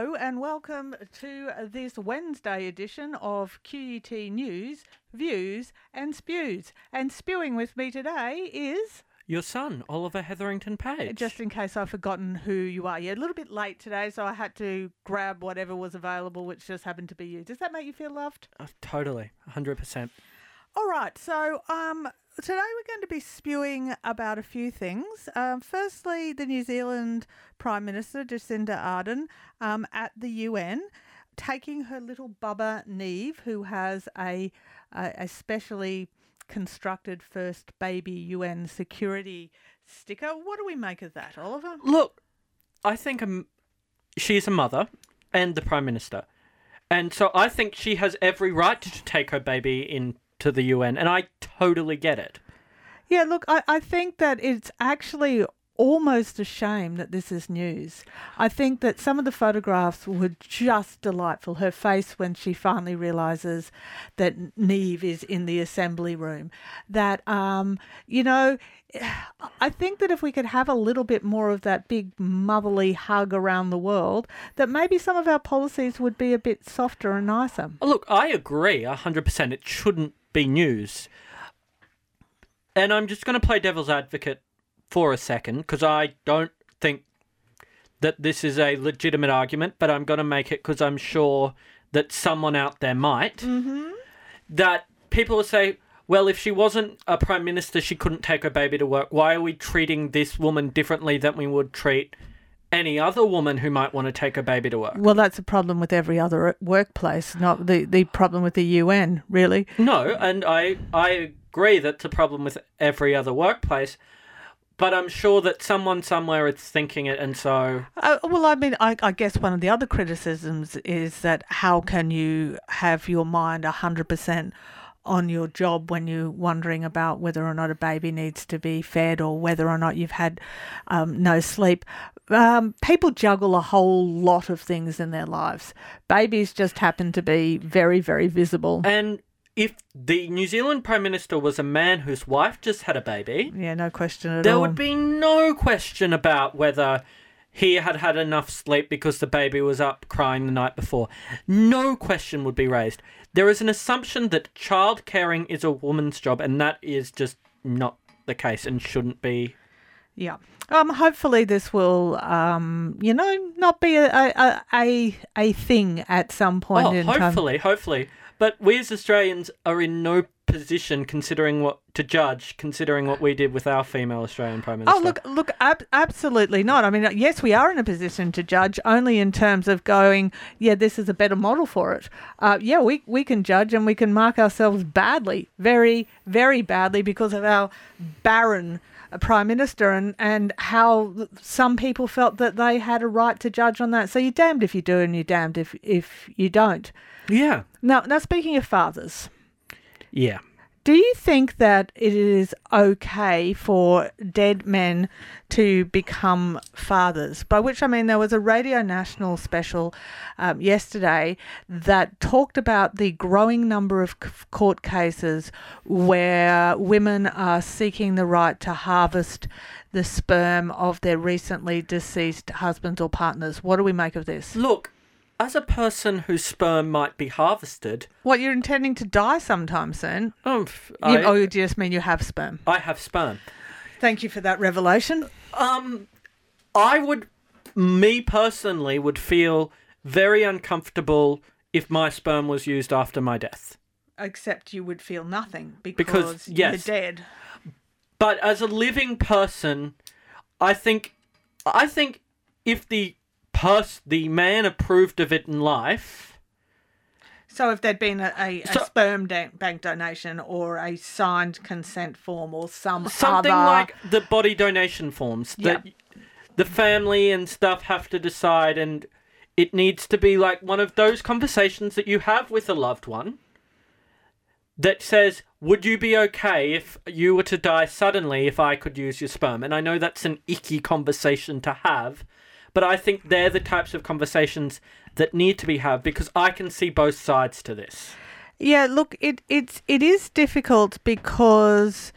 Hello and welcome to this Wednesday edition of QUT News, Views and Spews. And spewing with me today is, Your son, Oliver Hetherington Page. just in case I've forgotten who you are, you're a little bit late today, so I had to grab whatever was available, which just happened to be you. Does that make you feel loved? Uh, totally, 100%. All right, so um, today we're going to be spewing about a few things. Um, firstly, the New Zealand Prime Minister Jacinda Ardern um, at the UN taking her little bubba Neve, who has a, a, a specially constructed first baby UN security sticker. What do we make of that, Oliver? Look, I think um, she's a mother and the Prime Minister. And so I think she has every right to take her baby into the UN, and I totally get it. Yeah, look, I, I think that it's actually almost a shame that this is news. I think that some of the photographs were just delightful. Her face when she finally realizes that Neve is in the assembly room. That, um, you know, I think that if we could have a little bit more of that big motherly hug around the world, that maybe some of our policies would be a bit softer and nicer. Look, I agree 100%. It shouldn't be news. And I'm just going to play devil's advocate for a second because I don't think that this is a legitimate argument, but I'm going to make it because I'm sure that someone out there might. Mm-hmm. That people will say, well, if she wasn't a prime minister, she couldn't take her baby to work. Why are we treating this woman differently than we would treat any other woman who might want to take her baby to work? Well, that's a problem with every other workplace, not the, the problem with the UN, really. No, and I I agree that's a problem with every other workplace. But I'm sure that someone somewhere is thinking it, and so Uh, well, I mean, I, I guess one of the other criticisms is that how can you have your mind 100% on your job when you're wondering about whether or not a baby needs to be fed or whether or not you've had um, no sleep. Um, people juggle a whole lot of things in their lives. Babies just happen to be very, very visible. and if the New Zealand Prime Minister was a man whose wife just had a baby, Yeah, no question at there all. would be no question about whether he had had enough sleep because the baby was up crying the night before. No question would be raised. There is an assumption that child caring is a woman's job, and that is just not the case and shouldn't be. Yeah. Um. Hopefully, this will, um, you know, not be a a a, a thing at some point Oh, in time. hopefully, hopefully. But we as Australians are in no position considering what to judge, considering what we did with our female Australian Prime Minister. Oh, look, look, ab- absolutely not. I mean, yes, we are in a position to judge only in terms of going, yeah, this is a better model for it. Uh, yeah, we, we can judge and we can mark ourselves badly, very, very badly because of our barren uh, Prime Minister and, and how some people felt that they had a right to judge on that. So you're damned if you do and you're damned if, if you don't. Yeah. Now, now speaking of fathers, Yeah. do you think that it is okay for dead men to become fathers? By which I mean there was a Radio National special um, yesterday that talked about the growing number of c- court cases where women are seeking the right to harvest the sperm of their recently deceased husbands or partners. What do we make of this? Look, as a person whose sperm might be harvested, What you're intending to die sometime soon? um, f- You, oh, you just mean you have sperm. I have sperm. Thank you for that revelation. Um, I would, me personally, would feel very uncomfortable if my sperm was used after my death. Except you would feel nothing because, Because, yes. you're dead. But as a living person, I think, I think if the pers- the man approved of it in life, So if there'd been a, a, a So- sperm bank donation or a signed consent form or some something other, like the body donation forms that the family and stuff have to decide and it needs to be like one of those conversations that you have with a loved one that says would you be okay if you were to die suddenly if i could use your sperm? And i know that's an icky conversation to have but i think they're the types of conversations that need to be had because i can see both sides to this Yeah, look, it it's it is difficult because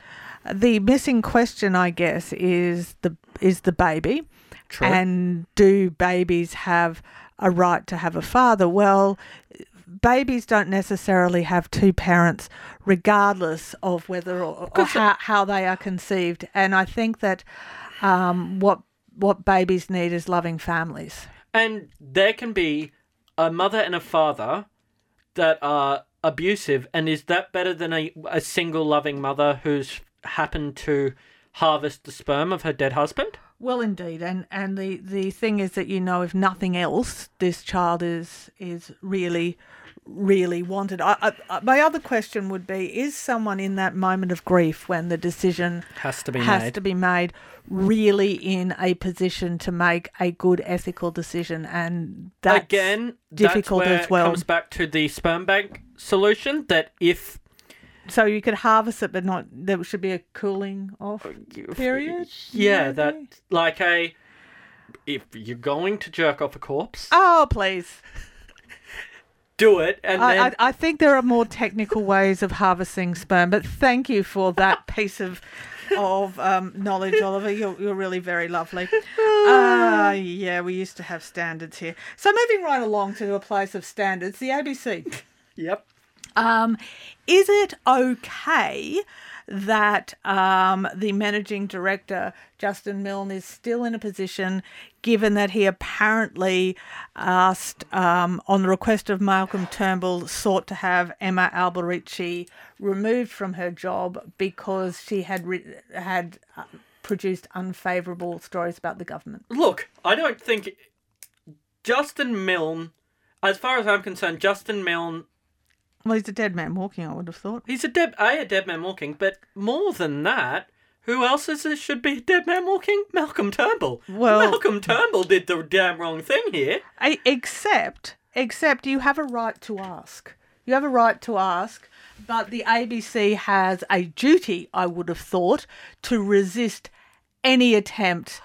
the missing question, I guess, is the is the baby, True. and do babies have a right to have a father. Well, babies don't necessarily have two parents, regardless of whether or, or how, how they are conceived. And I think that um, what what babies need is loving families. And there can be a mother and a father that are abusive, and is that better than a, a single loving mother who's happened to harvest the sperm of her dead husband? Well, indeed, and and the the thing is that you know, if nothing else, this child is is really really wanted. I, I, uh, my other question would be: Is someone in that moment of grief when the decision has to be has made. to be made really in a position to make a good ethical decision? And that's Again, difficult that's as well. It comes back to the sperm bank solution that if so you could harvest it, but not there should be a cooling off uh, period. yeah, maybe? that like a if you're going to jerk off a corpse, Oh, please. Do it, and I, then I, I think there are more technical ways of harvesting sperm, but thank you for that piece of of um, knowledge, Oliver. You're, you're really very lovely. Ah, yeah, we used to have standards here. So moving right along to a place of standards, the ABC. yep. Um, is it okay that um, the managing director, Justin Milne, is still in a position, given that he apparently asked, um, on the request of Malcolm Turnbull, sought to have Emma Alberici removed from her job because she had re- had uh, produced unfavourable stories about the government? Look, I don't think Justin Milne, as far as I'm concerned, Justin Milne, Well, he's a dead man walking. I would have thought. he's a dead, a, a dead man walking, but more than that, who else is it should be a dead man walking? Malcolm Turnbull. Well- Malcolm Turnbull did the damn wrong thing here. I- Except, except you have a right to ask. You have a right to ask, but the ABC has a duty, I would have thought, to resist any attempt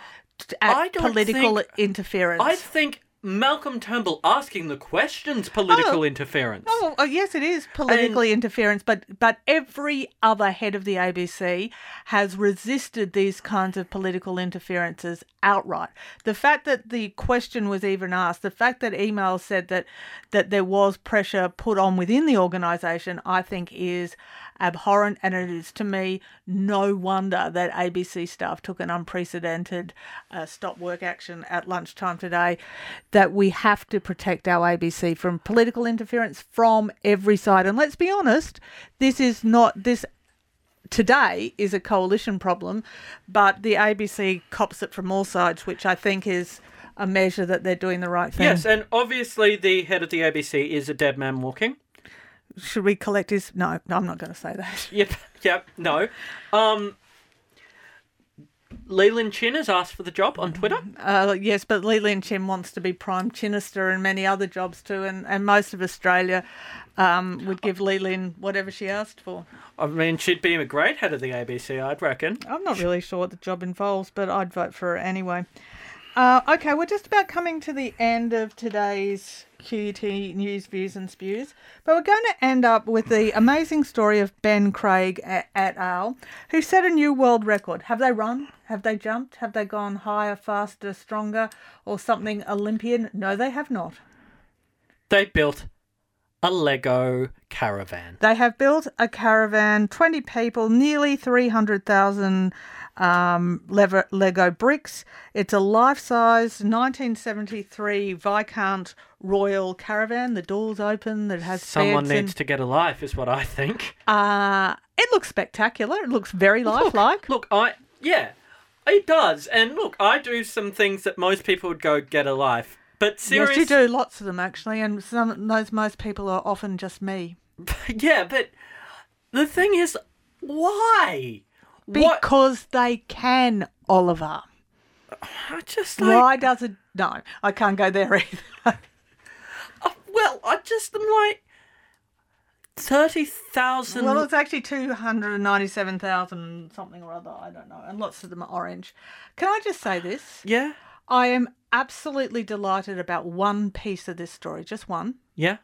at political think- interference. I think Malcolm Turnbull asking the questions political Oh. interference. Oh, oh, yes, it is politically interference, but but every other head of the ABC has resisted these kinds of political interferences outright. The fact that the question was even asked, the fact that emails said that that there was pressure put on within the organisation, I think is abhorrent, and it is to me no wonder that ABC staff took an unprecedented uh, stop work action at lunchtime today. That we have to protect our ABC from political interference from every side, and let's be honest, this is not this. Today is a coalition problem, but the ABC cops it from all sides, which I think is a measure that they're doing the right thing. Yes, and obviously the head of the ABC is a dead man walking. Should we collect his? No, no I'm not going to say that. Yep, yep, no. Um, Lee Lin Chin has asked for the job on Twitter. Uh, yes, but Lee Lin Chin wants to be Prime Minister and many other jobs too, and, and most of Australia um, would give Lee Lin whatever she asked for. I mean, she'd be a great head of the ABC, I'd reckon. I'm not really sure what the job involves, but I'd vote for her anyway. Uh, okay, we're just about coming to the end of today's QUT News, Views and Spews, but we're going to end up with the amazing story of Ben Craig at, et al., who set a new world record. Have they run? Have they jumped? Have they gone higher, faster, stronger, or something Olympian? No, they have not. They built a Lego caravan. They have built a caravan, 20 people, nearly 300,000 um, lever- Lego bricks. It's a life size 1973 Viscount Royal caravan. The doors open, that has Someone needs and- to get a life, is what I think. Uh, it looks spectacular. It looks very lifelike. Look, I yeah, it does. And look, I do some things that most people would go get a life. But Yes, seriously, you do lots of them actually, and some those most people are often just me. yeah, but the thing is, why? What? Because they can, Oliver. I just like. Why does it? No, I can't go there either. uh, well, I just am like thirty thousand. Well, it's actually 297,000 something or other. I don't know. And lots of them are orange. Can I just say this? yeah, I am absolutely delighted about one piece of this story, just one. yeah.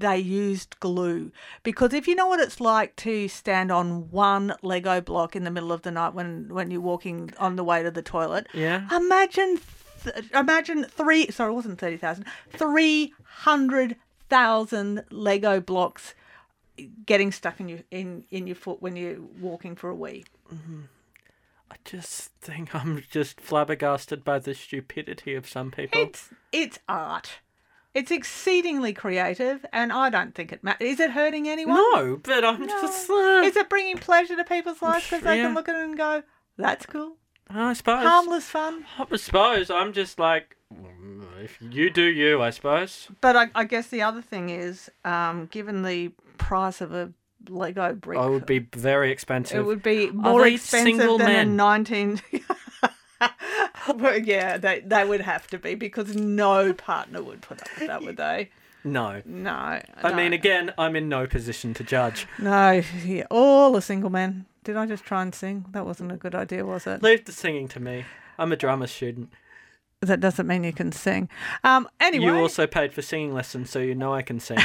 They used glue. Because if you know what it's like to stand on one Lego block in the middle of the night when, when you're walking on the way to the toilet, Yeah. imagine th- imagine three. Sorry, it wasn't thirty thousand. Three hundred thousand Lego blocks getting stuck in your in in your foot when you're walking for a wee. Mm-hmm. I just think I'm just flabbergasted by the stupidity of some people. It's it's art. It's exceedingly creative, and I don't think it matters. Is it hurting anyone? No, but I'm no. just. Uh... Is it bringing pleasure to people's lives because yeah. they can look at it and go, "That's cool." I suppose harmless fun. I suppose I'm just like, if you do you, I suppose. But I, I guess the other thing is, um, given the price of a Lego brick, oh, it would be very expensive. It would be more expensive than men? a nineteen. 19- But yeah, they they would have to be because no partner would put up with that, would they? No. No. I no. mean, again, I'm in no position to judge. No, yeah, all a single man. Did I just try and sing? That wasn't a good idea, was it? Leave the singing to me. I'm a drama student. That doesn't mean you can sing. Um, anyway, you also paid for singing lessons, so you know I can sing.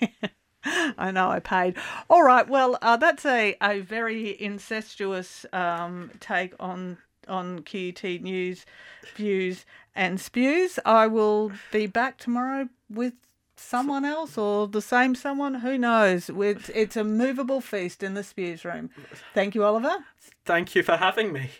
I know I paid. All right. Well, uh, that's a, a very incestuous um, take on on QUT News views and spews. I will be back tomorrow with someone else or the same someone. Who knows? It's, it's a movable feast in the spews room. Thank you, Oliver. Thank you for having me.